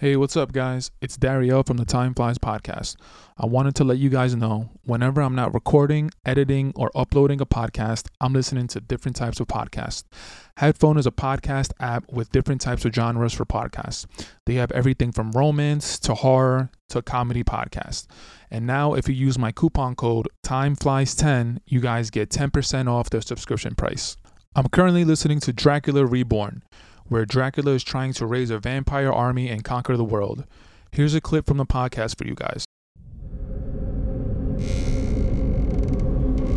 Hey, what's up, guys? It's Dario from the Time Flies podcast. I wanted to let you guys know whenever I'm not recording, editing, or uploading a podcast, I'm listening to different types of podcasts. Headfone is a podcast app with different types of genres for podcasts. They have everything from romance to horror to comedy podcasts. And now, if you use my coupon code TIMEFLIES10, you guys get 10% off their subscription price. I'm currently listening to Dracula Reborn where Dracula is trying to raise a vampire army and conquer the world. Here's a clip from the podcast for you guys.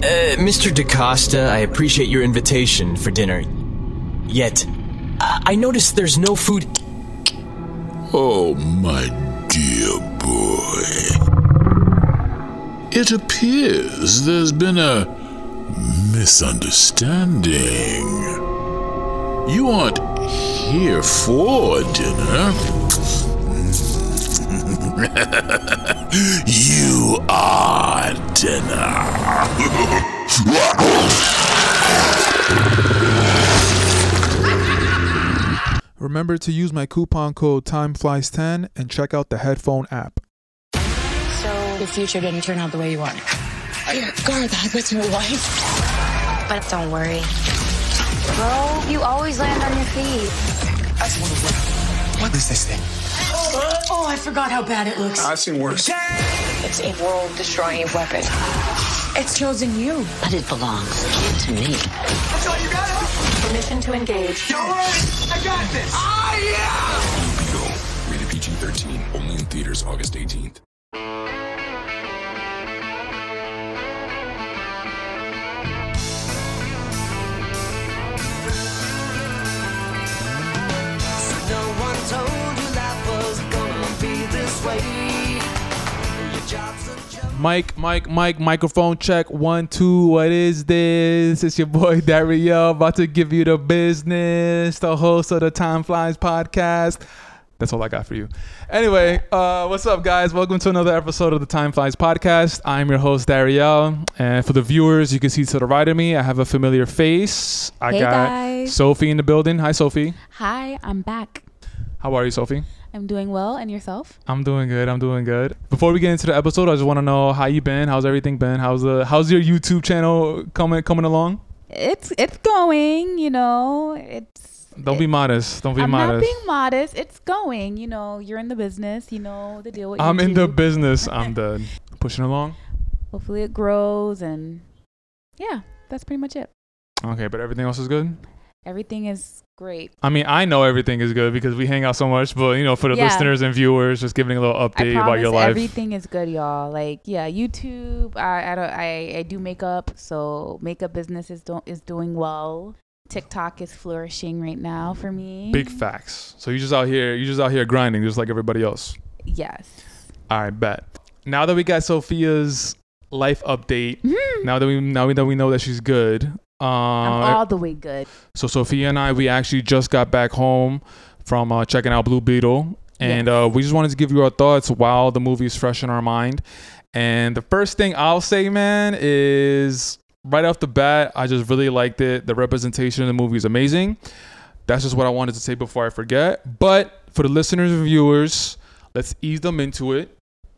Uh, Mr. DaCosta, I appreciate your invitation for dinner. Yet, I I noticed there's no food. Oh, my dear boy. It appears there's been a misunderstanding. You aren't here for dinner. you are dinner. Remember to use my coupon code TIMEFLIES10 and check out the Headfone app. So the future didn't turn out the way you wanted. God, that was your wife. But don't worry. Bro, you always land on your feet. I just want to What is this thing? Oh, I forgot how bad it looks. I've seen worse. It's a world-destroying weapon. It's chosen you. But it belongs to me. That's all you got? Permission to engage. Don't worry, I got this. Ah, Beetle. Rated PG 13. Only in theaters August 18th. Mike, Mike, Mike, microphone check. One, two. What is this? It's your boy Dario about to give you the business, the host of the Time Flies podcast. That's all I got for you. Anyway, uh, what's up, guys? Welcome to another episode of the Time Flies podcast. I'm your host, Dario. And for the viewers, you can see to the right of me, I have a familiar face. I Hey, got guys. Sophie in the building. Hi, Sophie. Hi, I'm back. How are you, Sophie? I'm doing well, and yourself? I'm doing good. I'm doing good. Before we get into the episode, I just want to know how you been. How's everything been? How's the How's your YouTube channel coming coming along? It's it's going. You know, it's. Don't be modest. Don't be I'm not modest. being modest. It's going. You know, you're in the business. You know the deal with. I'm in the business. I'm done. Pushing along. Hopefully, it grows, and yeah, that's pretty much it. Okay, but everything else is good. Everything is great. I mean, I know everything is good because we hang out so much. But you know, for the Yeah. listeners and viewers, just giving a little update about your life. everything is good, y'all. Like, yeah, YouTube. I I don't, I, I do makeup, so makeup business is do, is doing well. TikTok is flourishing right now for me. Big facts. So you just out here, you just out here grinding, just like everybody else. Yes. All right, bet. Now that we got Sophia's life update, Mhm. now that we now that we know that she's good, um, I'm all the way good. So Sophia and I, we actually just got back home from uh, checking out Blue Beetle, and uh, we just wanted to give you our thoughts while the movie is fresh in our mind. And the first thing I'll say, man, is right off the bat, I just really liked it. The representation in the movie is amazing. That's just what I wanted to say before I forget. But for the listeners and viewers, let's ease them into it.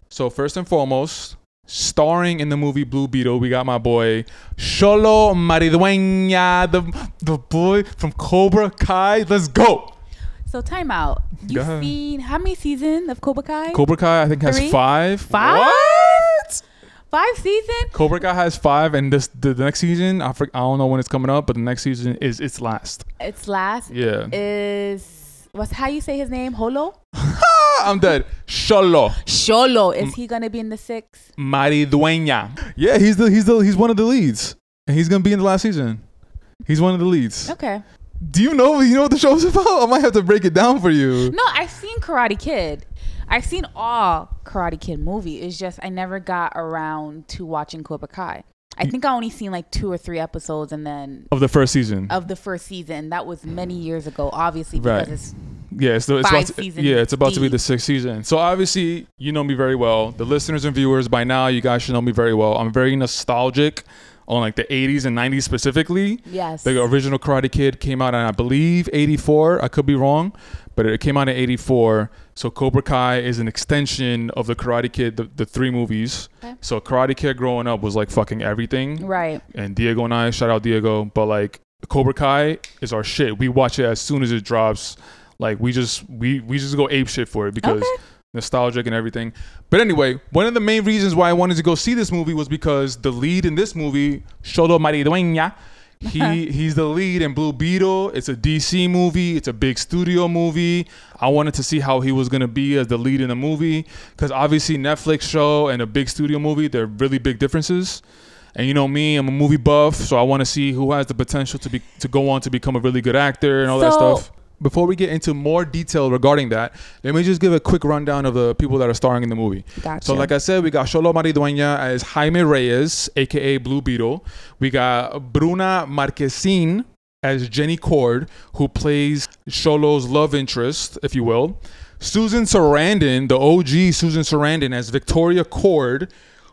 So first and foremost, starring in the movie Blue Beetle, we got my boy Xolo Maridueña, the the boy from Cobra Kai. Let's go. So time out. You've seen how many seasons of Cobra Kai? Cobra Kai, I think has Three? five. Five? What? Five seasons? Cobra Kai has five, and this the, the next season, I for, I don't know when it's coming up, but the next season is its last. Its last Yeah, is what's how you say his name? Holo? I'm dead. Xolo Xolo. Is he gonna be in the sixth? Maridueña. Yeah, he's the he's the he's one of the leads, and he's gonna be in the last season. He's one of the leads. Okay. Do you know you know what the show's about? I might have to break it down for you. No, I've seen Karate Kid. I've seen all Karate Kid movie. It's just I never got around to watching Cobra Kai. I think I only seen like two or three episodes and then Of the first season. of the first season. That was many years ago, obviously because Right. it's Yeah, it's, the, it's Five about to, yeah, it's about to be the sixth season. So obviously, you know me very well. The listeners and viewers by now, you guys should know me very well. I'm very nostalgic on like the 80s and 90s specifically. yes. The original Karate Kid came out in I believe 84. I could be wrong, but it came out in '84. So Cobra Kai is an extension of the Karate Kid, the, the three movies. Okay. So Karate Kid growing up was like fucking everything. Right. And Diego and I, shout out Diego, but like Cobra Kai is our shit. We watch it as soon as it drops. Like we just we we just go ape shit for it because Okay. nostalgic and everything. But anyway, one of the main reasons why I wanted to go see this movie was because the lead in this movie, Xolo Maridueña, he he's the lead in Blue Beetle. It's a DC movie. It's a big studio movie. I wanted to see how he was gonna be as the lead in the movie because obviously Netflix show and a big studio movie, they're really big differences. And you know me, I'm a movie buff, so I want to see who has the potential to be to go on to become a really good actor and all that stuff. Before we get into more detail regarding that, let me just give a quick rundown of the people that are starring in the movie. Gotcha. So, like I said, we got Xolo Maridueña as Jaime Reyes, aka Blue Beetle. We got Bruna Marquezine as Jenny Kord, who plays Xolo's love interest, if you will. Susan Sarandon, the OG Susan Sarandon, as Victoria Kord,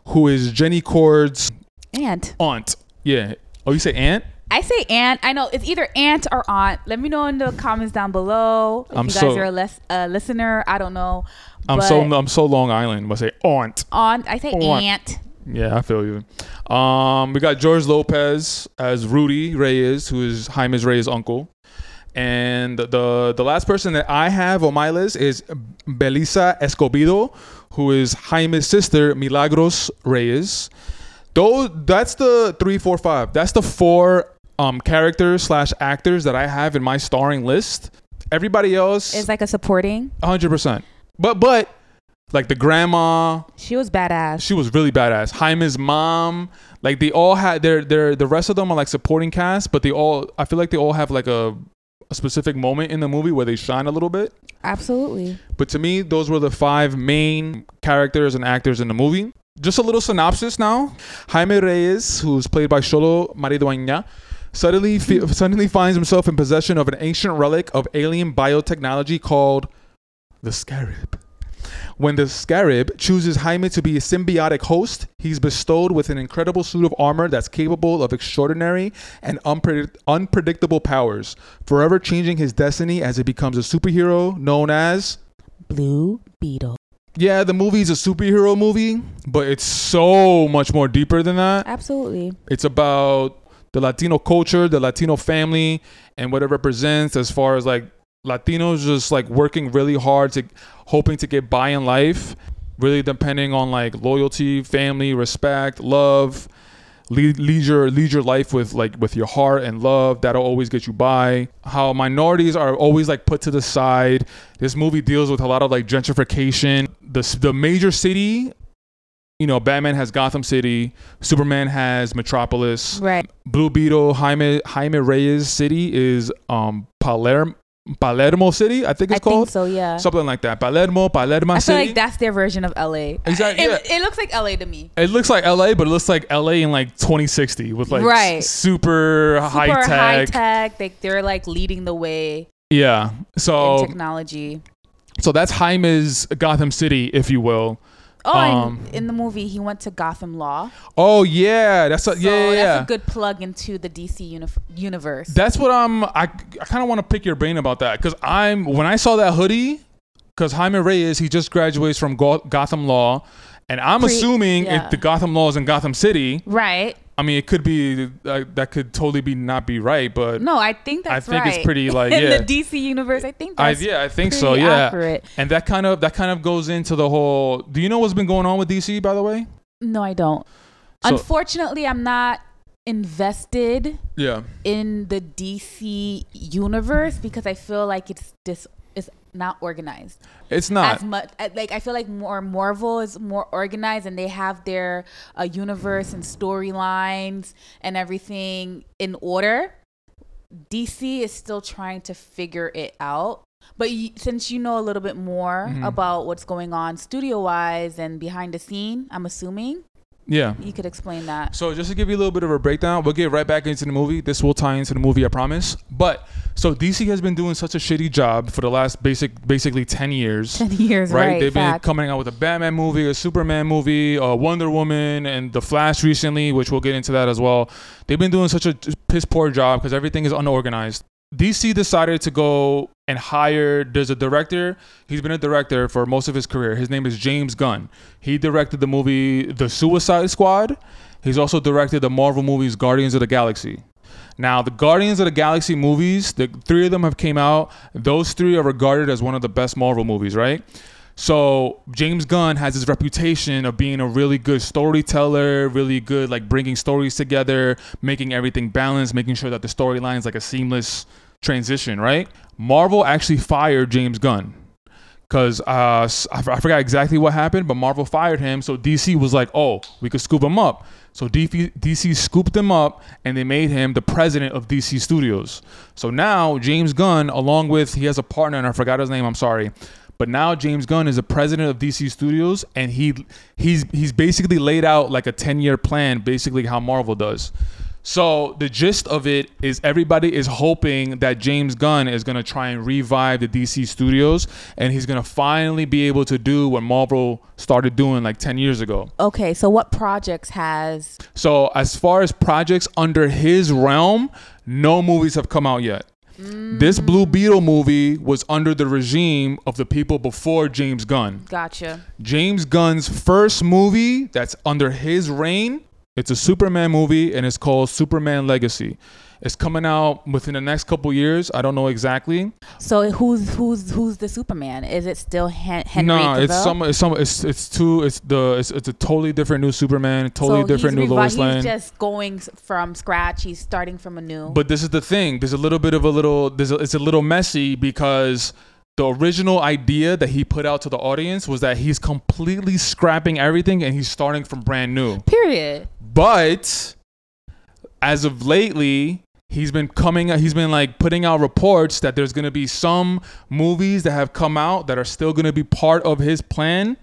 who is Jenny Kord's Aunt. aunt. Yeah. Oh, you say aunt? I say aunt. I know it's either aunt or aunt. Let me know in the comments down below if I'm you guys so- are a les- listener. I don't know. I'm so I'm so Long Island. I say aunt. aunt. I say Aunt. aunt. Yeah, I feel you. Um, we got George Lopez as Rudy Reyes, who is Jaime's Reyes' uncle. And the the last person that I have on my list is Belisa Escobedo, who is Jaime's sister, Milagros Reyes. Those that's the three, four, five. That's the four um characters slash actors that I have in my starring list. Everybody else, is like a supporting. hundred percent. But but like the grandma, She was badass. she was really badass. Jaime's mom, like they all had their their the rest of them are like supporting cast, but they all I feel like they all have like a a specific moment in the movie where they shine a little bit. Absolutely. But to me, those were the five main characters and actors in the movie. Just a little synopsis now. Jaime Reyes, who's played by Xolo Maridueña, suddenly fe- suddenly finds himself in possession of an ancient relic of alien biotechnology called the Scarab. When the Scarab chooses Jaime to be a symbiotic host, he's bestowed with an incredible suit of armor that's capable of extraordinary and unpredict- unpredictable powers, forever changing his destiny as he becomes a superhero known as Blue Beetle. yeah, the movie's a superhero movie, but it's so much more deeper than that. Absolutely. It's about the Latino culture, the Latino family, and what it represents as far as like Latinos just like working really hard to hoping to get by in life, really depending on like loyalty, family, respect, love. Your lead your life with like with your heart and love. That'll always get you by. How minorities are always like put to the side. This movie deals with a lot of like gentrification. The the major city you know batman has gotham city superman has metropolis Right. blue beetle jaime jaime reyes city is um palermo palermo city i think it's I called think so. Yeah. something like that palermo palermo City. I feel like that's their version of LA. Exactly, It, yeah. it looks like LA to me. it looks like LA, but it looks like LA in like 2060 with like Right. s- super, high Super tech. high tech. They, they're like leading the way Yeah. in So technology. so that's Jaime's Gotham City, if you will. Oh, Um, in the movie, he went to Gotham Law. Oh yeah, that's a, So yeah, yeah, that's a good plug into the DC uni- universe. That's what I'm. I I kind of want to pick your brain about that because I'm when I saw that hoodie, because Jaime Reyes he just graduates from Go- Gotham Law, and I'm Pre- assuming yeah. if the Gotham Law is in Gotham City, right. I mean it could be uh, that could totally be not be right, but No, I think that's I think it's pretty, like, in yeah. the DC universe. I think I, that's yeah, I think so. Yeah, accurate. and that kind of that kind of goes into the whole. Do you know what's been going on with DC, by the way? No, I don't. So- Unfortunately, I'm not invested Yeah, in the DC universe because I feel like it's dis not organized it's not. as much. Like I feel like more Marvel is more organized and they have their uh, universe and storylines and everything in order. DC is still trying to figure it out. But y since you know a little bit more Mm-hmm. about what's going on studio wise and behind the scene, I'm assuming yeah. you could explain that. So just to give you a little bit of a breakdown, we'll get right back into the movie. This will tie into the movie, I promise. But so DC has been doing such a shitty job for the last basic, basically ten years. 10 years, right? They've fact. been coming out with a Batman movie, a Superman movie, a Wonder Woman, and The Flash recently, which we'll get into that as well. They've been doing such a piss poor job because everything is unorganized. DC decided to go and hire. There's a director. He's been a director for most of his career. His name is James Gunn. He directed the movie The Suicide Squad. He's also directed the Marvel movies Guardians of the Galaxy. Now, the Guardians of the Galaxy movies, the three of them have came out. Those three are regarded as one of the best Marvel movies, right? So James Gunn has his reputation of being a really good storyteller, really good like bringing stories together, making everything balanced, making sure that the storyline is like a seamless transition, right? Marvel actually fired James Gunn because uh, I f- I forgot exactly what happened, but Marvel fired him. So DC was like, oh, we could scoop him up. So DC, DC scooped him up and they made him the president of DC Studios. So now James Gunn, along with, he has a partner, and I forgot his name, I'm sorry. But now James Gunn is the president of DC Studios, and he he's he's basically laid out like a 10 year plan, basically how Marvel does. So the gist of it is everybody is hoping that James Gunn is going to try and revive the DC studios and he's going to finally be able to do what Marvel started doing like 10 years ago. Okay, so what projects has So as far as projects under his realm, no movies have come out yet. Mm. This Blue Beetle movie was under the regime of the people before James Gunn. gotcha? James Gunn's first movie that's under his reign. It's a Superman movie and it's called Superman Legacy. It's coming out within the next couple years. I don't know exactly. So who's who's who's the Superman? Is it still Hen- Henry no, it's some. It's some. It's it's two. It's the. It's, it's a totally different new Superman. Totally so different new revi- Lois Lane. He's just going from scratch. He's starting from a new. But this is the thing. There's a little bit of a little. There's a, it's a little messy because the original idea that he put out to the audience was that he's completely scrapping everything and he's starting from brand new. Period. But as of lately, he's been coming. He's been like putting out reports that there's gonna be some movies that have come out that are still gonna be part of his plan.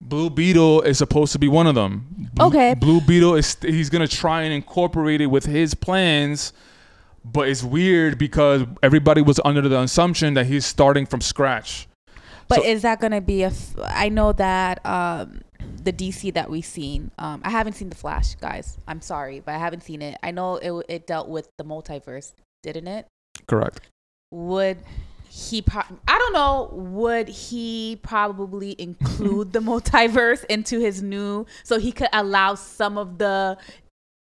Blue Beetle is supposed to be one of them. Blue- Okay. Blue Beetle is he's gonna try and incorporate it with his plans, but it's weird because everybody was under the assumption that he's starting from scratch. But So- is that gonna be a? F- I know that um, the DC that we've seen. Um, I haven't seen the Flash, guys. I'm sorry, but I haven't seen it. I know it it dealt with the multiverse, didn't it? Correct. Would he? Pro- I don't know. Would he probably include the multiverse into his new, so he could allow some of the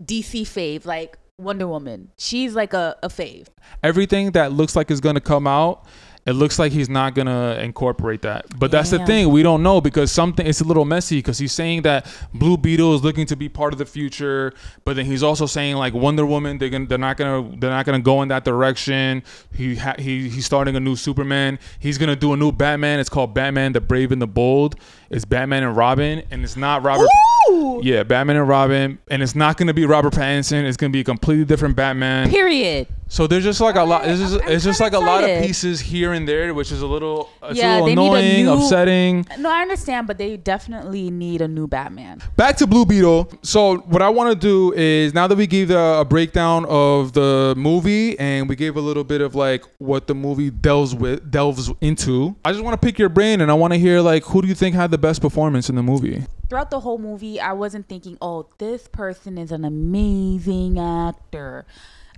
DC fave, like Wonder Woman. She's like a, a fave. everything that looks like is going to come out it looks like he's not to incorporate that. But that's the thing we don't know because something it's a little messy because he's saying that blue beetle is looking to be part of the future but then he's also saying like wonder woman they're gonna they're not gonna they're not gonna go in that direction. He ha- he he's starting a new superman. He's gonna do a new batman. It's called batman the brave and the bold it's batman and robin and it's not robert Ooh. yeah batman and robin and it's not gonna be robert pattinson it's gonna be a completely different batman Period. so there's just like a lot. It's just, I'm- it's just like a lot of pieces here and there, which is a little, it's Yeah, a they little need a annoying, new- upsetting. No, I understand, but they definitely need a new Batman. Back to Blue Beetle. So what I want to do is now that we gave the, a breakdown of the movie and we gave a little bit of like what the movie delves with delves into, I just want to pick your brain and I want to hear like who do you think had the best performance in the movie? Throughout the whole movie, I wasn't thinking, "Oh, this person is an amazing actor."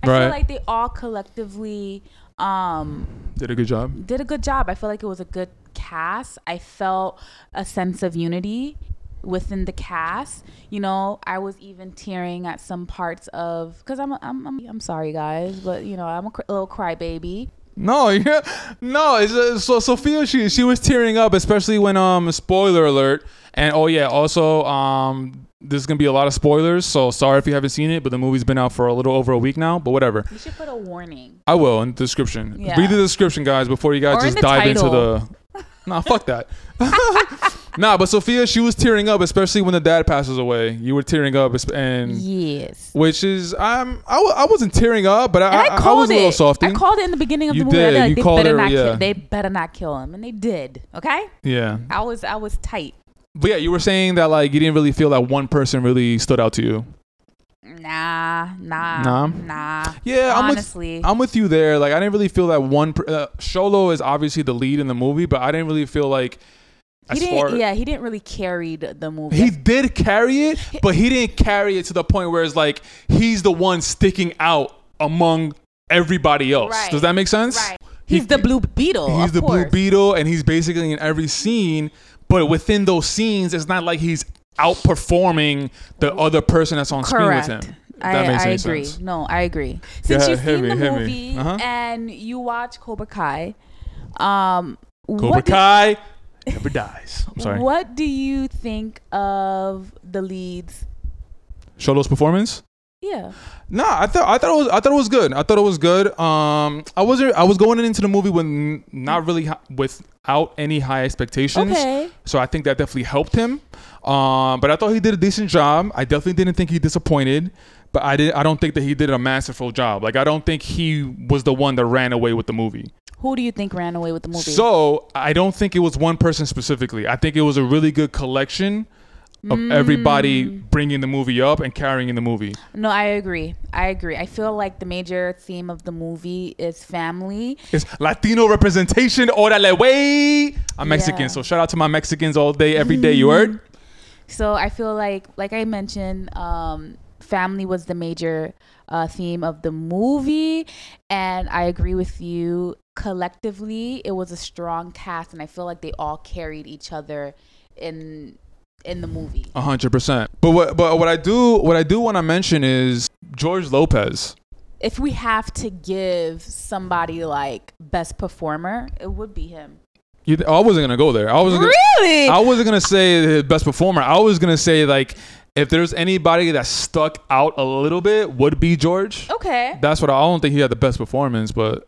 I Right. feel like they all collectively um, Did a good job. did a good job. I feel like it was a good cast. I felt a sense of unity within the cast. You know, I was even tearing at some parts of because I'm, I'm I'm I'm sorry guys, but you know I'm a cr- little crybaby. No, yeah, no. It's, uh, so Sophia, she she was tearing up, especially when um spoiler alert. And oh yeah, also um there's gonna be a lot of spoilers. So sorry if you haven't seen it, but the movie's been out for a little over a week now. But whatever, You should put a warning. I will in the description. Yeah. Read the description, guys, before you guys Or in just the dive into the. Nah, fuck that. nah, but Sophia, she was tearing up, especially when the dad passes away. You were tearing up, and Yes. which is um I, w- I wasn't tearing up, but I, I, I, was a little it. softy. I called it in the beginning of You the movie. I did. like, You they called better her- not yeah. kill. They better not kill him, and they did. Okay. yeah, I was I was tight. But yeah, you were saying that like you didn't really feel that one person really stood out to you. Nah, nah, Nah? nah. Yeah, I'm honestly, with I'm with you there. Like I didn't really feel that one. Per- uh, Xolo is obviously the lead in the movie, but I didn't really feel like he didn't. far yeah, he didn't really carry the, the movie. he did carry it, but he didn't carry it to the point where it's like he's the one sticking out among everybody else. Right. Does that make sense? Right. He's the Blue Beetle. He's of the course. Blue Beetle, and he's basically in every scene. But within those scenes, it's not like he's outperforming the other person that's on Correct. screen with him. If I, that makes I any agree. sense. No, I agree. Since Yeah, you've seen me, the movie Uh-huh. and you watch Cobra Kai, um, Cobra what do- Kai never dies. I'm sorry. What do you think of the leads? Xolo's performance? Yeah. Nah, I thought I thought it was I thought it was good. I thought it was good. Um, I wasn't I was going into the movie with not really hi- without any high expectations. Okay. So I think that definitely helped him. Um, but I thought he did a decent job. I definitely didn't think he disappointed. But I did. I don't think that he did a masterful job. Like I don't think he was the one that ran away with the movie. Who do you think ran away with the movie? So I don't think it was one person specifically. I think it was a really good collection of everybody Mm. bringing the movie up and carrying in the movie. no, I agree. I agree. I feel like the major theme of the movie is family. It's Latino representation. Órale, wey. I'm Mexican, Yeah. so shout out to my Mexicans all day, every day. You heard? So I feel like, like I mentioned, um, family was the major uh, theme of the movie, and I agree with you. Collectively, it was a strong cast, and I feel like they all carried each other in in the movie. A hundred percent. But what? But what I do, what I do want to mention is George Lopez. If we have to give somebody like best performer, it would be him. You, I wasn't gonna go there. I was gonna, Really? I wasn't gonna say the best performer. I was gonna say like if there's anybody that stuck out a little bit, would be George. Okay. That's what I, I don't think he had the best performance, but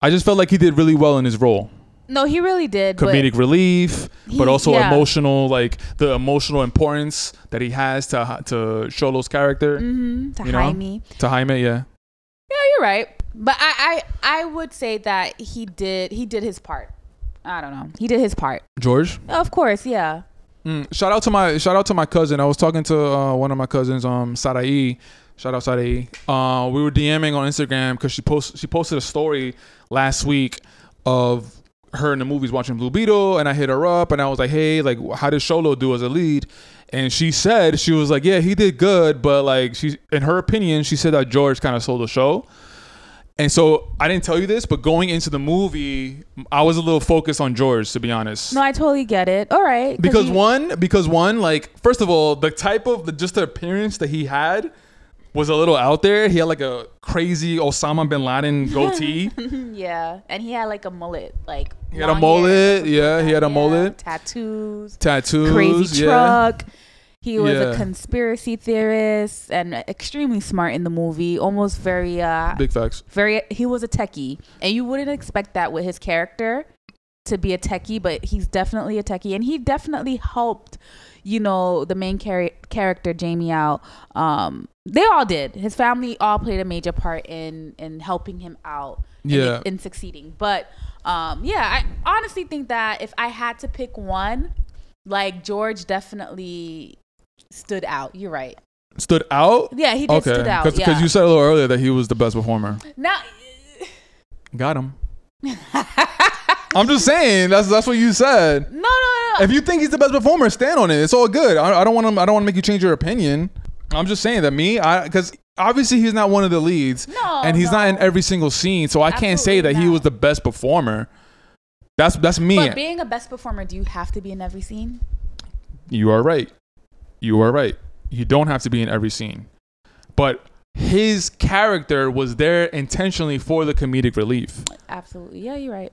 I just felt like he did really well in his role. No, he really did. but- Comedic relief, He- but also yeah. emotional, like the emotional importance that he has to to Xolo's character. Mhm, to you know? Jaime. To Jaime, yeah. Yeah, you're right. But I, I I would say that he did he did his part. I don't know. He did his part. George. Of course, yeah. Mm, shout out to my shout out to my cousin. I was talking to uh, one of my cousins, um, Sarai. Shout out Sarai. Uh, we were DMing on Instagram because she post she posted a story last week of her in the movies watching Blue Beetle, and I hit her up and I was like, hey, like, how did Xolo do as a lead? And she said she was like, yeah, he did good, but like she, in her opinion, she said that George kind of sold the show. And so I didn't tell you this, but going into the movie, I was a little focused on George, to be honest No, I totally get it. All right. because you- one because one like first of all the type of the, just the appearance that he had was a little out there he had like a crazy osama bin laden goatee yeah, and he had like a mullet, like he had a mullet yeah he had a yeah, mullet tattoos, tattoos crazy yeah. truck. He was Yeah. a conspiracy theorist and extremely smart in the movie. Almost very uh big facts very he was a techie and you wouldn't expect that with his character to be a techie but he's definitely a techie and he definitely helped you know the main char- character jamie out um they all did his family all played a major part in in helping him out in- Yeah. in, succeeding but um yeah i honestly think that if i had to pick one like george definitely stood out you're right stood out yeah he did okay stood out because yeah you said a little earlier that he was the best performer now got him i'm just saying that's that's what you said no no no if you think he's the best performer, stand on it. It's all good. I, I don't want to. I don't want to make you change your opinion. I'm just saying that me, I because obviously he's not one of the leads, No, and he's not in every single scene, so I can't say that Absolutely he was the best performer. That's that's me. But being a best performer, do you have to be in every scene? you are right. You are right. You don't have to be in every scene, but his character was there intentionally for the comedic relief. Absolutely. Yeah, you're right.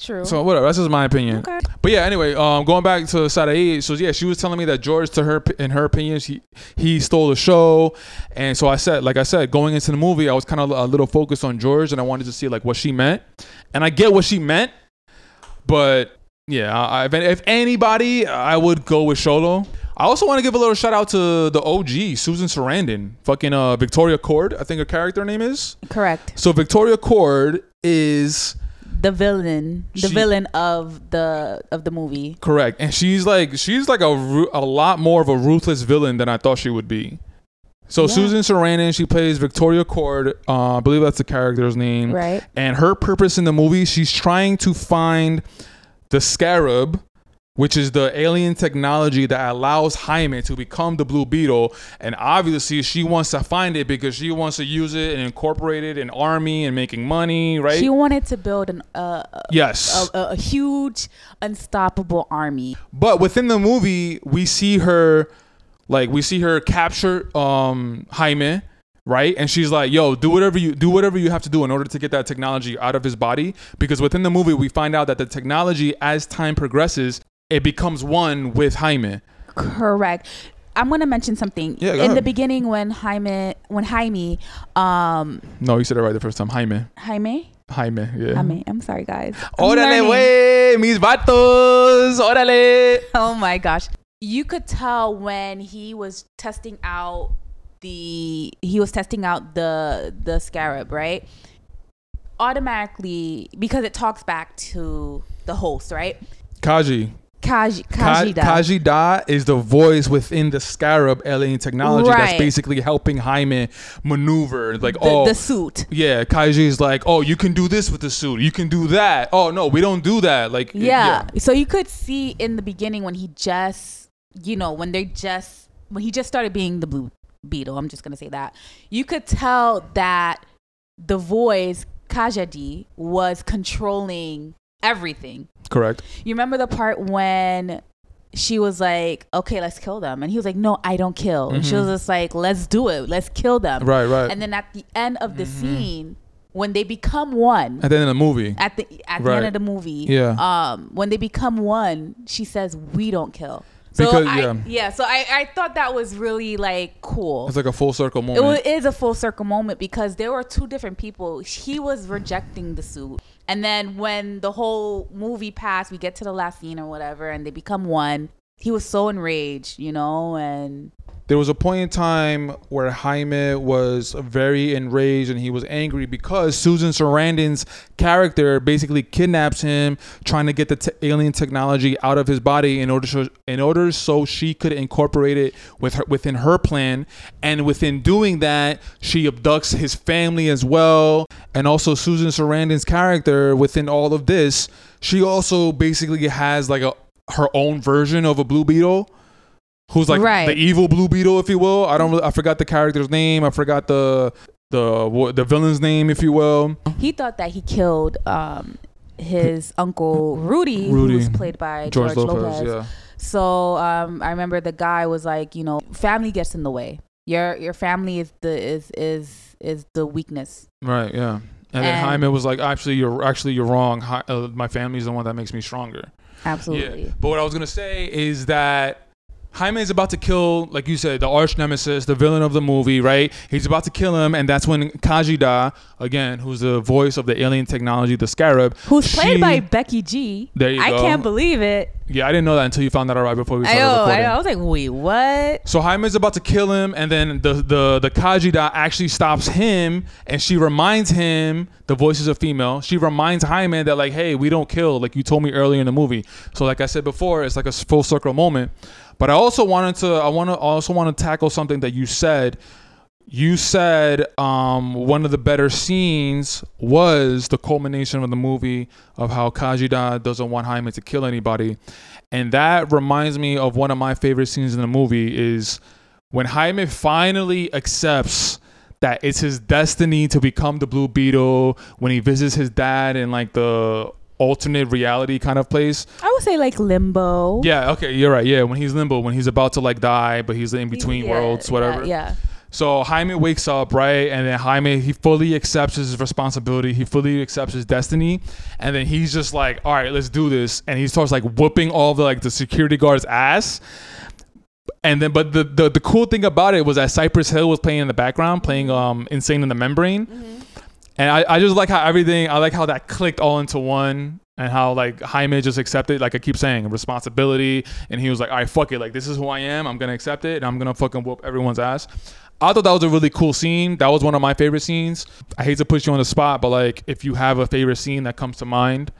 True. So whatever. That's just my opinion. Okay. But yeah, anyway, um, going back to Sarai, so yeah, she was telling me that George, to her, in her opinion, he he stole the show, and so I said, like I said, going into the movie, I was kind of a little focused on George, and I wanted to see like what she meant, and I get what she meant, but yeah, I, if, if anybody, I would go with Xolo. I also want to give a little shout out to the OG, Susan Sarandon, fucking uh, Victoria Kord, I think her character name is. Correct. So Victoria Kord is The villain, the She- villain of the of the movie. Correct, and she's like she's like a a lot more of a ruthless villain than I thought she would be. So Yeah. Susan Sarandon, she plays Victoria Kord. Uh, I believe that's the character's name. Right. And her purpose in the movie, she's trying to find the scarab which is the alien technology that allows Jaime to become the Blue Beetle. And obviously, she wants to find it because she wants to use it and incorporate it in army and making money, right? She wanted to build an uh, yes, a, a, a huge, unstoppable army. But within the movie, we see her, like, we see her capture um Jaime right and she's like yo do whatever you do whatever you have to do in order to get that technology out of his body because within the movie we find out that the technology as time progresses it becomes one with Jaime. Correct. I'm gonna mention something. Yeah, go in ahead. the beginning when Jaime when Jaime um no you said it right the first time. Jaime. Jaime? Jaime yeah. Jaime I'm sorry guys. I'm Órale, wey, mis vatos, órale. oh my gosh. You could tell when he was testing out the he was testing out the the scarab right? Automatically because it talks back to the host right? Khaji. Khaji Ka- Khaji-Da Kaji Da is the voice within the Scarab alien technology that's basically helping Jaime maneuver. Like, the, oh, the suit yeah, Kaiji is like, oh, you can do this with the suit. You can do that. Oh no, we don't do that. Like, yeah. So you could see in the beginning when he just, you know, when they just, when he just started being the Blue Beetle, I'm just going to say that, you could tell that the voice, Kajadi, was controlling everything. correct. You remember the part when she was like, okay, let's kill them. And he was like, no, I don't kill. And she was just like, let's do it. Let's kill them. Mm-hmm. Right, right. And then at the end of the scene, when they become one, And then in the movie, at the at the end of the movie. Yeah. Um, when they become one, she says, "We don't kill." So Because- I, yeah. yeah. So I, I thought that was really like cool. it's like a full circle It moment. it is a full circle moment because there were two different people. He was rejecting the suit, and then when the whole movie passed, we get to the last scene or whatever, and they become one. He was so enraged, you know, and there was a point in time where Jaime was very enraged and he was angry because Susan Sarandon's character basically kidnaps him, trying to get the alien technology out of his body in order so, in order so she could incorporate it with her within her plan. And within doing that, she abducts his family as well. And also Susan Sarandon's character within all of this, she also basically has like a her own version of a Blue Beetle who's like Right. the evil Blue Beetle, if you will. I don't. Really, I forgot the character's name. I forgot the the the villain's name, if you will. he thought that he killed um, his uncle Rudy, Rudy. who was played by George, Lopez. Yeah. So um, I remember the guy was like, you know, family gets in the way. Your your family is the is is is the weakness. Right. Yeah. And, then And- Jaime was like, actually, you're actually you're wrong. Hi, uh, my family's the one that makes me stronger. Absolutely. Yeah. But what I was gonna say is that Jaime is about to kill, like you said, the arch nemesis, the villain of the movie, right? He's about to kill him, and that's when Khaji-Da, again, who's the voice of the alien technology, the Scarab, Who's played by Becky G. There you go. I go. can't believe it. Yeah, I didn't know that until you found that out right before we I started know, I recording. know. I was like, wait, what? So Jaime's about to kill him, and then the the the Khaji-Da actually stops him, and she reminds him the voice is a female. She reminds Jaime that like, hey, we don't kill, like you told me earlier in the movie. So like I said before, it's like a full circle moment. But I also wanted to, I want to also want to tackle something that you said. You said um, one of the better scenes was the culmination of the movie of how Khaji-Da doesn't want Jaime to kill anybody. And that reminds me of one of my favorite scenes in the movie is when Jaime finally accepts that it's his destiny to become the Blue Beetle when he visits his dad in like the alternate reality kind of place. I would say like limbo. Yeah, okay, you're right. Yeah, when he's limbo, when he's about to like die, but he's in between Yeah, worlds, whatever. Yeah. yeah. So Jaime wakes up, right? And then Jaime, he fully accepts his responsibility. He fully accepts his destiny. And then he's just like, all right, let's do this. And he starts like whooping all the like the security guards' ass. And then, but the, the the cool thing about it was that Cypress Hill was playing in the background, playing um Insane in the Membrane. And I, I just like how everything, I like how that clicked all into one and how like Jaime just accepted, like I keep saying, responsibility. And he was like, all right, fuck it. Like, this is who I am. I'm going to accept it and I'm going to fucking whoop everyone's ass. I thought that was a really cool scene. That was one of my favorite scenes. I hate to put you on the spot, but like, if you have a favorite scene that comes to mind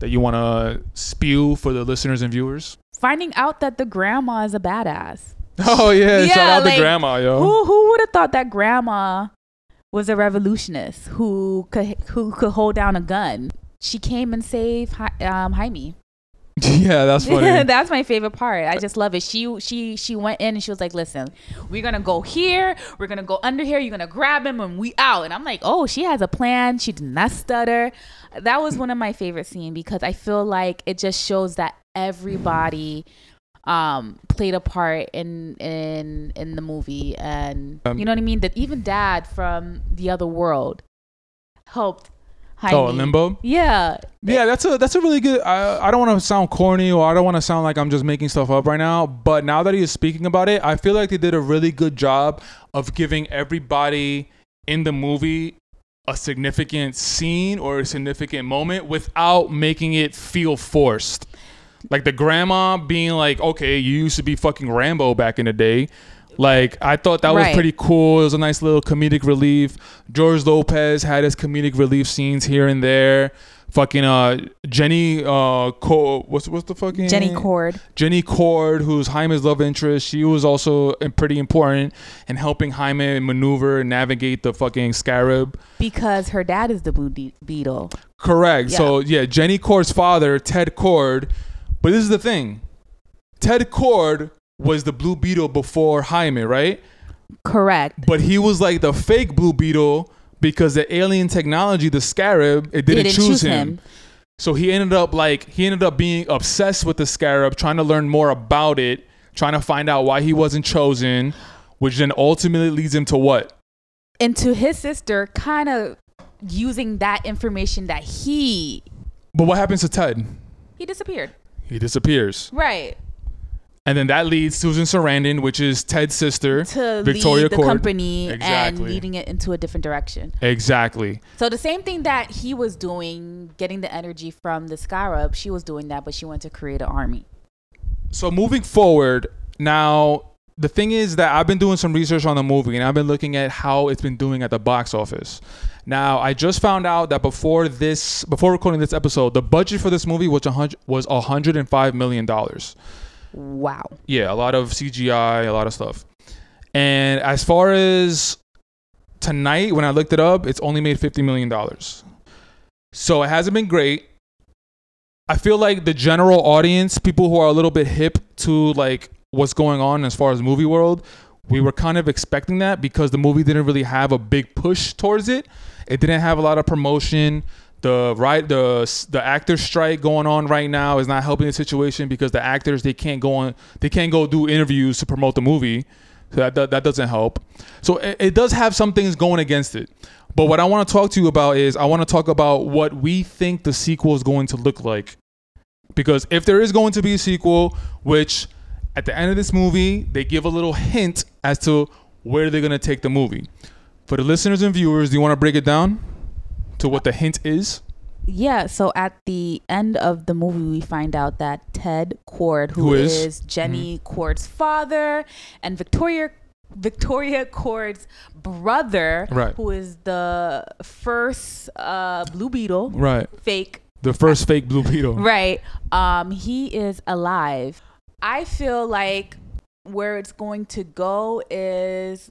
that you want to spew for the listeners and viewers. Finding out that the grandma is a badass. Oh, yeah. shout out like, to grandma, yo. Who who would have thought that grandma was a revolutionist who could who could hold down a gun? She came and saved Hi- um, Jaime. Yeah, that's funny. That's my favorite part. I just love it. She she she went in and she was like, "Listen, we're gonna go here. We're gonna go under here. You're gonna grab him, and we out." And I'm like, "Oh, she has a plan. She did not stutter." That was one of my favorite scenes because I feel like it just shows that everybody um played a part in in in the movie and Um, you know what I mean that even dad from the other world helped Oh, Limbo? yeah Yeah, that's a that's a really good. I, I don't want to sound corny or I don't want to sound like I'm just making stuff up right now. But now that he is speaking about it, I feel like they did a really good job of giving everybody in the movie a significant scene or a significant moment without making it feel forced. Like the grandma being like, "Okay, you used to be fucking Rambo back in the day." Like I thought that was pretty cool. It was a nice little comedic relief. George Lopez had his comedic relief scenes here and there. Fucking uh Jenny uh Co- what's what's the fucking Jenny Kord Jenny Kord, who's Jaime's love interest, she was also pretty important in helping Jaime maneuver and navigate the fucking scarab. because her dad is the Blue Beetle. Correct. So yeah, Jenny Kord's father, Ted Kord. But this is the thing. Ted Kord was the Blue Beetle before Jaime, right? Correct. But he was like the fake Blue Beetle because the alien technology, the scarab, it didn't, Didn't choose, choose him. him. So he ended up like he ended up being obsessed with the scarab, trying to learn more about it, trying to find out why he wasn't chosen, which then ultimately leads him to what? And to his sister, kind of using that information that he But what happens to Ted? he disappeared. He disappears. Right. And then that leads Susan Sarandon, which is Ted's sister, To Victoria lead the company and Exactly. leading it into a different direction. Exactly. So the same thing that he was doing, getting the energy from the Scarab, she was doing that, but she went to create an army. So moving forward, now the thing is that I've been doing some research on the movie and I've been looking at how it's been doing at the box office. Now I just found out that before this, before recording this episode, the budget for this movie was a hundred was hundred and five million dollars. Wow. Yeah, a lot of CGI, a lot of stuff. And as far as tonight, when I looked it up, it's only made fifty million dollars. So it hasn't been great. I feel like the general audience, people who are a little bit hip to like what's going on as far as movie world, we were kind of expecting that because the movie didn't really have a big push towards it. It didn't have a lot of promotion. The right the the actor strike going on right now is not helping the situation because the actors they can't go on they can't go do interviews to promote the movie. So that that, that doesn't help. So it, it does have some things going against it. But what I want to talk to you about is I want to talk about what we think the sequel is going to look like. Because if there is going to be a sequel, which at the end of this movie, they give a little hint as to where they're going to take the movie. For the listeners and viewers, do you want to break it down to what the hint is? Yeah, so at the end of the movie, we find out that Ted Kord, Who who is? is, Jenny Kord's father, and Victoria Victoria Kord's brother, Right. who is the first uh, Blue Beetle, Right. fake, The first fake Blue Beetle. right? Um, he is alive. I feel like where it's going to go is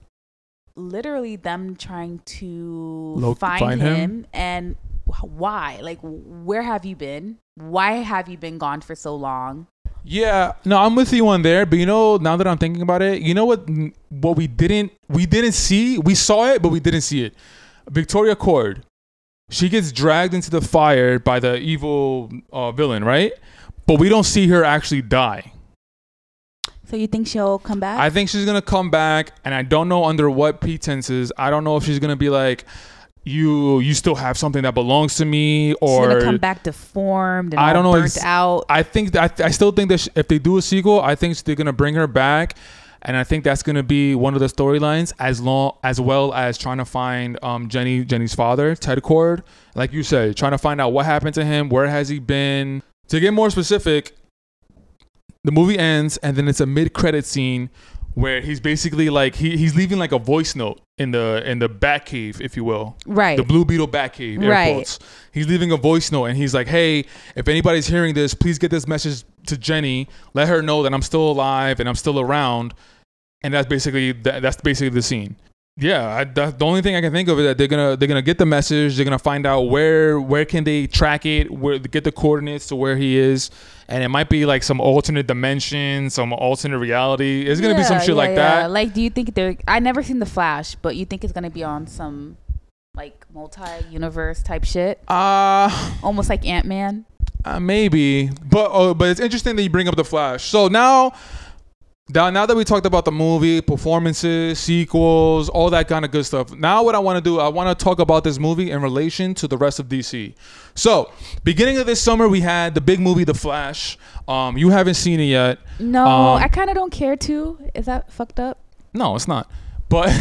literally them trying to Lo- find, find him? him and why like where have you been why have you been gone for so long Yeah, no, I'm with you on there. But you know, now that I'm thinking about it, you know what? What we didn't we didn't see. We saw it, but we didn't see it. Victoria Kord, she gets dragged into the fire by the evil uh, villain, right? But we don't see her actually die. So you think she'll come back I think she's gonna come back, and I don't know under what pretenses. I don't know if she's gonna be like, "You, you still have something that belongs to me," or she's come back deformed and I don't know. burnt out I think that I still think that sh- if they do a sequel, I think they're gonna bring her back, and I think that's gonna be one of the storylines as long as well as trying to find um Jenny Jenny's father Ted Kord, like you said, trying to find out what happened to him, where has he been. To get more specific, the movie ends and then it's a mid-credit scene where he's basically like he, he's leaving like a voice note in the in the Batcave, if you will. Right. The Blue Beetle Batcave. Air Right. quotes. He's leaving a voice note and he's like, "Hey, if anybody's hearing this, please get this message to Jenny. Let her know that I'm still alive and I'm still around." And that's basically that, that's basically the scene. Yeah, I, that's the only thing I can think of is that they're gonna they're gonna get the message. They're gonna find out where where can they track it, where get the coordinates to where he is, and it might be like some alternate dimension, some alternate reality. It's gonna be some shit yeah, like yeah. that. Like, do you think they're? I never seen the Flash, but you think it's gonna be on some like multi-universe type shit, Uh almost like Ant Man. Uh, maybe, but oh, but it's interesting that you bring up the Flash. So now, now, now that we talked about the movie, performances, sequels, all that kind of good stuff. Now, what I want to do, I want to talk about this movie in relation to the rest of DC. So, beginning of this summer, we had the big movie, The Flash. Um, you haven't seen it yet. No, Um, I kind of don't care to. Is that fucked up? No, it's not. But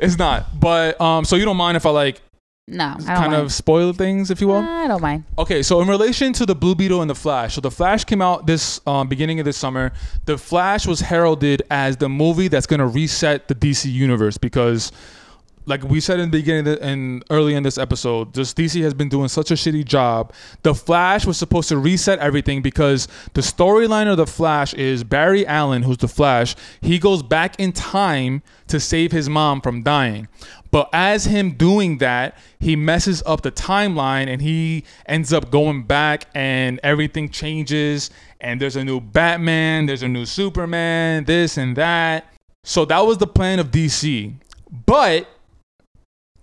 it's not. But um, so you don't mind if I like No, I don't kind mind. of spoil things, if you will. I don't mind. Okay, so in relation to the Blue Beetle and the Flash, so the Flash came out this um, beginning of this summer. The Flash was heralded as the movie that's going to reset the DC universe because, like we said in the beginning and early in this episode, just DC has been doing such a shitty job. The Flash was supposed to reset everything because the storyline of the Flash is Barry Allen, who's the Flash. He goes back in time to save his mom from dying. But as him doing that, he messes up the timeline and he ends up going back and everything changes and there's a new Batman, there's a new Superman, this and that. So that was the plan of DC. But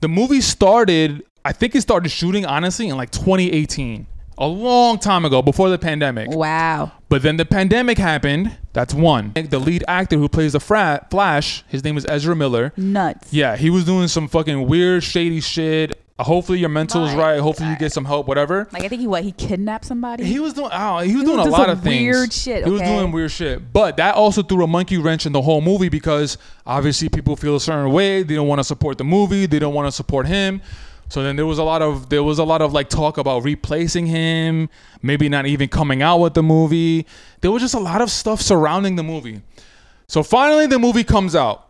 the movie started, I think it started shooting honestly in like 2018. A long time ago, before the pandemic. Wow. But then the pandemic happened. That's one. The lead actor who plays the fra- Flash, his name is Ezra Miller. Nuts. Yeah, he was doing some fucking weird, shady shit. Hopefully your mental is Right. Hopefully you get some help. Whatever. Like I think he what he kidnapped somebody. He was doing. Oh, he was doing a lot of things. weird shit, He was okay? doing weird shit. But that also threw a monkey wrench in the whole movie because obviously people feel a certain way. They don't want to support the movie. They don't want to support him. So then there was a lot of there was a lot of like talk about replacing him, maybe not even coming out with the movie. There was just a lot of stuff surrounding the movie. So finally the movie comes out.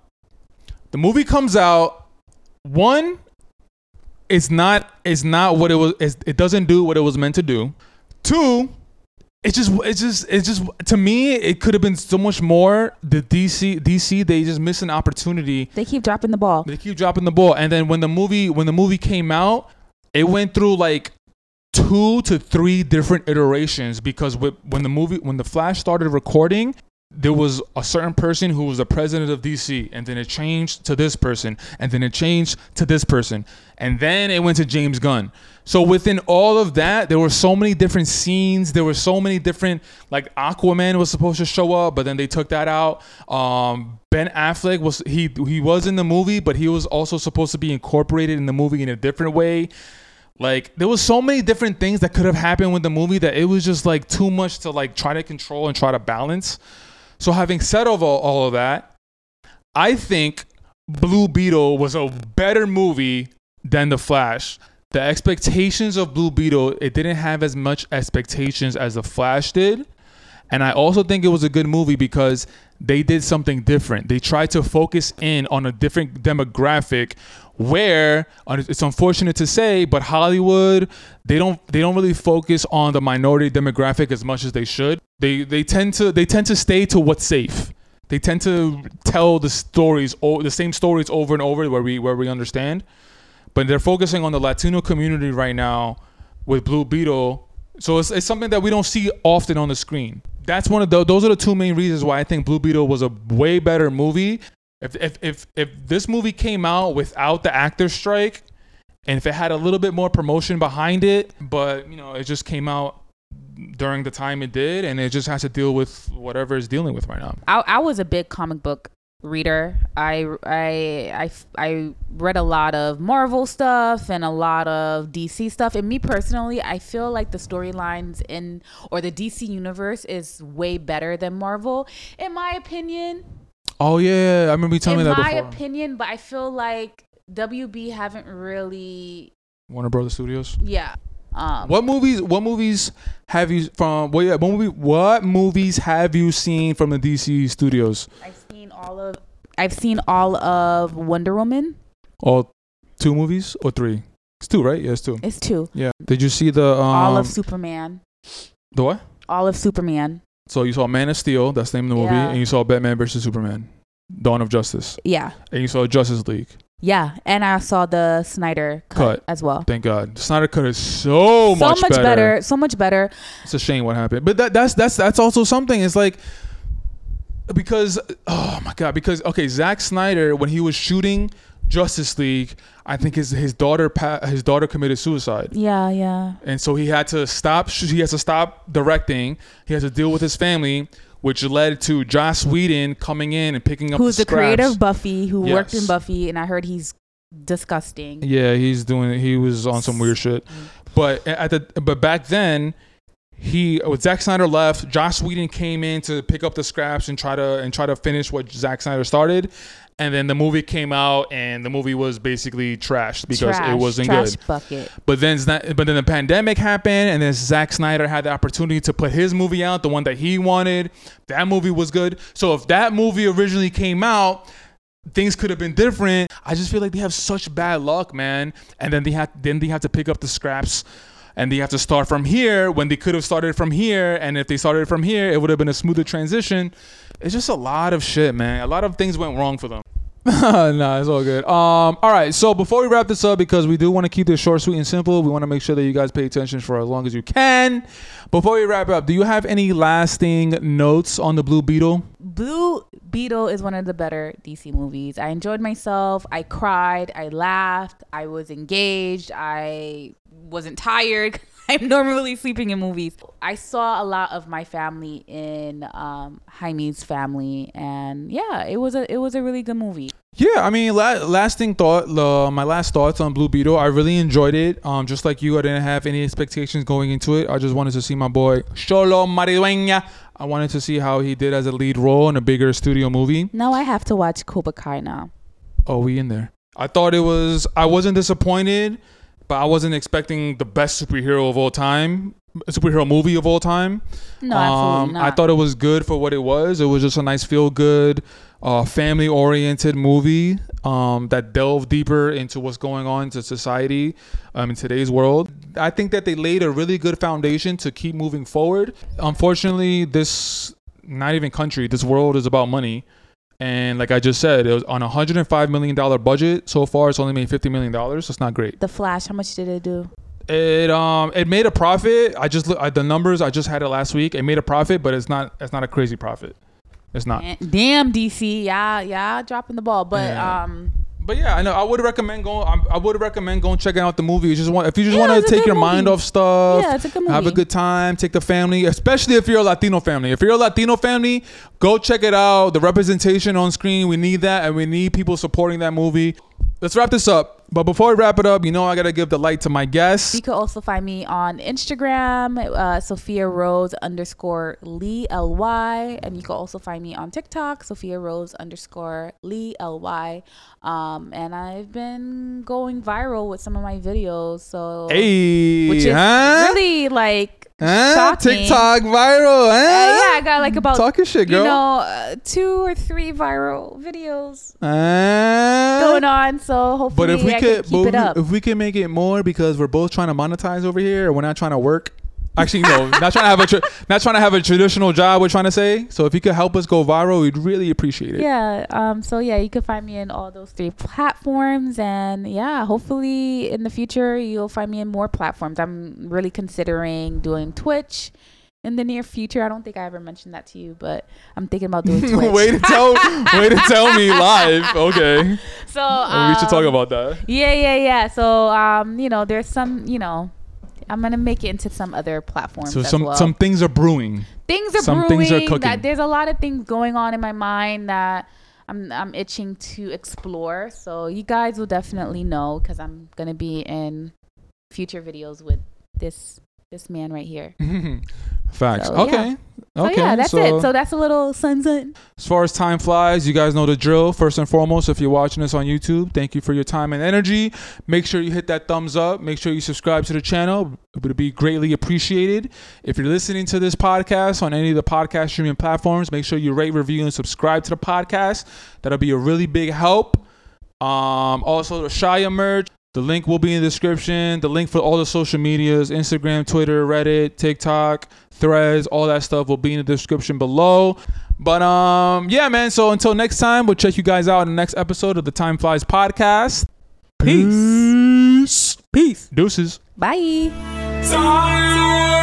The movie comes out. One, it's not it's not what it was it doesn't do what it was meant to do. Two, it's just it's just it's just to me it could have been so much more. The DC DC they just miss an opportunity. They keep dropping the ball. They keep dropping the ball, and then when the movie when the movie came out, it went through like two to three different iterations because with, when the movie when the Flash started recording, there was a certain person who was the president of DC, and then it changed to this person, and then it changed to this person, and then it went to James Gunn. So within all of that, there were so many different scenes. There were so many different like Aquaman was supposed to show up, but then they took that out. Um, ben Affleck was he he was in the movie, but he was also supposed to be incorporated in the movie in a different way. Like there was so many different things that could have happened with the movie that it was just like too much to like try to control and try to balance. So having said all, all of that, I think Blue Beetle was a better movie than The Flash. The expectations of Blue Beetle, it didn't have as much expectations as The Flash did. And I also think it was a good movie because they did something different. They tried to focus in on a different demographic where it's unfortunate to say, but Hollywood, they don't they don't really focus on the minority demographic as much as they should. They they tend to they tend to stay to what's safe. They tend to tell the stories o- the same stories over and over where we where we understand. But they're focusing on the Latino community right now with Blue Beetle. So it's, it's something that we don't see often on the screen. That's one of the those are the two main reasons why I think Blue Beetle was a way better movie. If if if if this movie came out without the actor strike, and if it had a little bit more promotion behind it, but you know it just came out during the time it did, and it just has to deal with whatever it's dealing with right now. I, I was a big comic book reader. I, I, I, I read a lot of Marvel stuff and a lot of DC stuff. And me personally, I feel like the storylines in or the DC universe is way better than Marvel, in my opinion. Oh yeah, I remember you telling in me that In my before. opinion, but I feel like WB haven't really, Warner Brothers Studios. yeah. Um, What movies? What movies have you from? What, yeah, what movie? What movies have you seen from the DC studios? I've seen all of. I've seen all of Wonder Woman. All two movies or three? It's two, right? Yeah, it's two. It's two. Yeah. Did you see the um, all of Superman. the what? All of Superman. So you saw Man of Steel. That's the name of the movie, Yeah. and you saw Batman versus Superman, Dawn of Justice, Yeah. and you saw Justice League. Yeah, and I saw the Snyder cut, Cut. as well. Thank God. Snyder Cut is so, so much, much better. better. So much better. It's a shame what happened, but that, that's that's that's also something. It's like because oh my god, because okay, Zack Snyder when he was shooting Justice League, I think his his daughter his daughter committed suicide. Yeah, yeah. and so he had to stop. He has to stop directing. He has to deal with his family, which led to Joss Whedon coming in and picking up. Who's the, the, creator of Buffy? Who worked in Buffy, and I heard he's disgusting. Yeah, he's doing. He was on some weird shit, mm. but at the but back then, he when Zack Snyder left, Joss Whedon came in to pick up the scraps and try to and try to finish what Zack Snyder started. And then the movie came out, and the movie was basically trashed because it wasn't trash good. bucket. But then, but then the pandemic happened, and then Zack Snyder had the opportunity to put his movie out, the one that he wanted. That movie was good. So if that movie originally came out, things could have been different. I just feel like they have such bad luck, man. And then they have then they have to pick up the scraps. And they have to start from here when they could have started from here. And if they started from here, it would have been a smoother transition. It's just a lot of shit, man. A lot of things went wrong for them. nah, it's all good. Um, all right. So before we wrap this up, because we do want to keep this short, sweet, and simple, we want to make sure that you guys pay attention for as long as you can. Before we wrap up, do you have any lasting notes on the Blue Beetle? Blue Beetle is one of the better DC movies. I enjoyed myself. I cried. I laughed. I was engaged. I wasn't tired. I'm normally sleeping in movies. I saw a lot of my family in um, Jaime's family, and yeah, it was a it was a really good movie. Yeah, I mean, la- lasting thought. Uh, my last thoughts on Blue Beetle. I really enjoyed it. Um, just like you, I didn't have any expectations going into it. I just wanted to see my boy Xolo Maridueña. I wanted to see how he did as a lead role in a bigger studio movie. Now I have to watch Cobra Kai now. Oh, we in there. I thought it was. I wasn't disappointed, but I wasn't expecting the best superhero of all time, superhero movie of all time. No, absolutely I not. thought it was good for what it was. It was just a nice, feel good, uh, family oriented movie um, that delved deeper into what's going on to society um, in today's world. I think that they laid a really good foundation to keep moving forward. Unfortunately, this not even country, this world is about money. And like I just said, it was on a hundred and five million dollar budget. So far, it's only made fifty million dollars. It's not great. The Flash. How much did it do? It um it made a profit. I just look at the numbers. I just had it last week. It made a profit, but it's not it's not a crazy profit. It's not. Damn DC, yeah, yeah, dropping the ball. But Yeah. um, But yeah, I know. I would recommend going. I'm- I would recommend going checking out the movie. You just want if you just Yeah, want it's to a take good your mind movie. off stuff. Yeah, it's a good Have a movie. good time. Take the family, especially if you're a Latino family. If you're a Latino family, go check it out. The representation on screen, we need that, and we need people supporting that movie. Let's wrap this up. But before we wrap it up, you know I gotta give the light to my guests. you could also find me on Instagram, uh, Sophia Rose underscore Lee L Y, and you could also find me on TikTok, Sophia Rose underscore Lee L Y. Um, and I've been going viral with some of my videos, so Hey, which is huh? really like Huh? shocking. TikTok viral, huh? Uh, yeah, I got like about Talking shit, girl. You know, uh, two or three viral videos Uh, going on. So hopefully, But if we I could, keep it up. if we can make it more because we're both trying to monetize over here, we're not trying to work. Actually, no, not trying to have a tra- not trying to have a traditional job. We're trying to say. So if you could help us go viral, we'd really appreciate it. Yeah. Um. So yeah, you can find me in all those three platforms, and yeah, hopefully in the future you'll find me in more platforms. I'm really considering doing Twitch in the near future. I don't think I ever mentioned that to you, but I'm thinking about doing Twitch. way to tell, way to tell me live. Okay, So we should talk um, about that. Yeah, yeah, yeah. So um, you know, there's some, you know, I'm gonna make it into some other platforms. So as some well. some things are brewing. things are some brewing. things are cooking. That there's a lot of things going on in my mind that I'm I'm itching to explore. So you guys will definitely know because I'm gonna be in future videos with this this man right here. Facts. So, okay. yeah. Okay. So yeah, that's so- it. So that's a little sun sun. As far as time flies, you guys know the drill. First and foremost, if you're watching this on YouTube, thank you for your time and energy. Make sure you hit that thumbs up. Make sure you subscribe to the channel. It would be greatly appreciated. If you're listening to this podcast on any of the podcast streaming platforms, make sure you rate, review, and subscribe to the podcast. That'll be a really big help. Um, also, the Shia merch. The link will be in the description. The link for all the social medias Instagram, Twitter, Reddit, TikTok, threads, all that stuff will be in the description below. But um, yeah, man. So until next time, we'll check you guys out in the next episode of the Time Flies podcast. Peace. Peace. Peace. Deuces. Bye. Time.